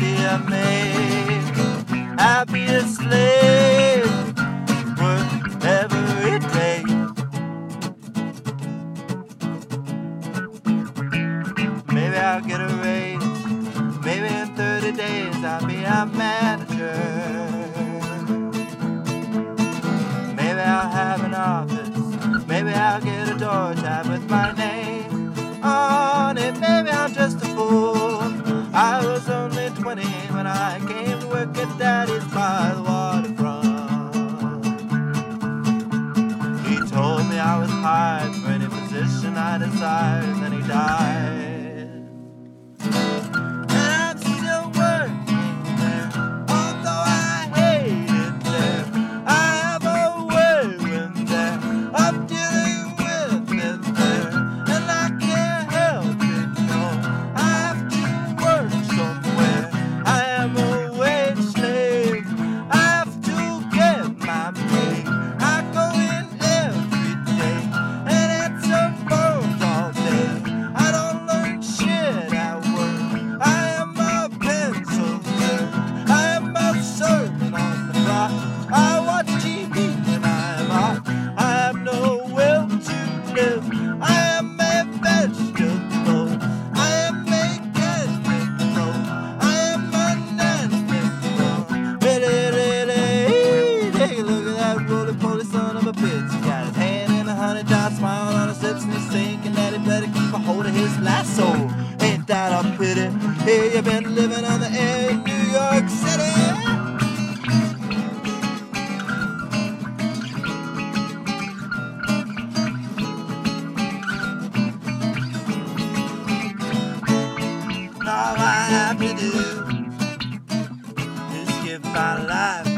have made happy a slave. Work every day. Maybe I'll get a raise. Maybe in 30 days I'll be a manager. Maybe I'll have an office. Maybe I'll get a door tab with my name when I came to work at Daddy's by the waterfront. He told me I was hired for any position I desired, and then he died. Lasso. Ain't that a pity? Here you've been living on the air in New York City. All I have to do is give my life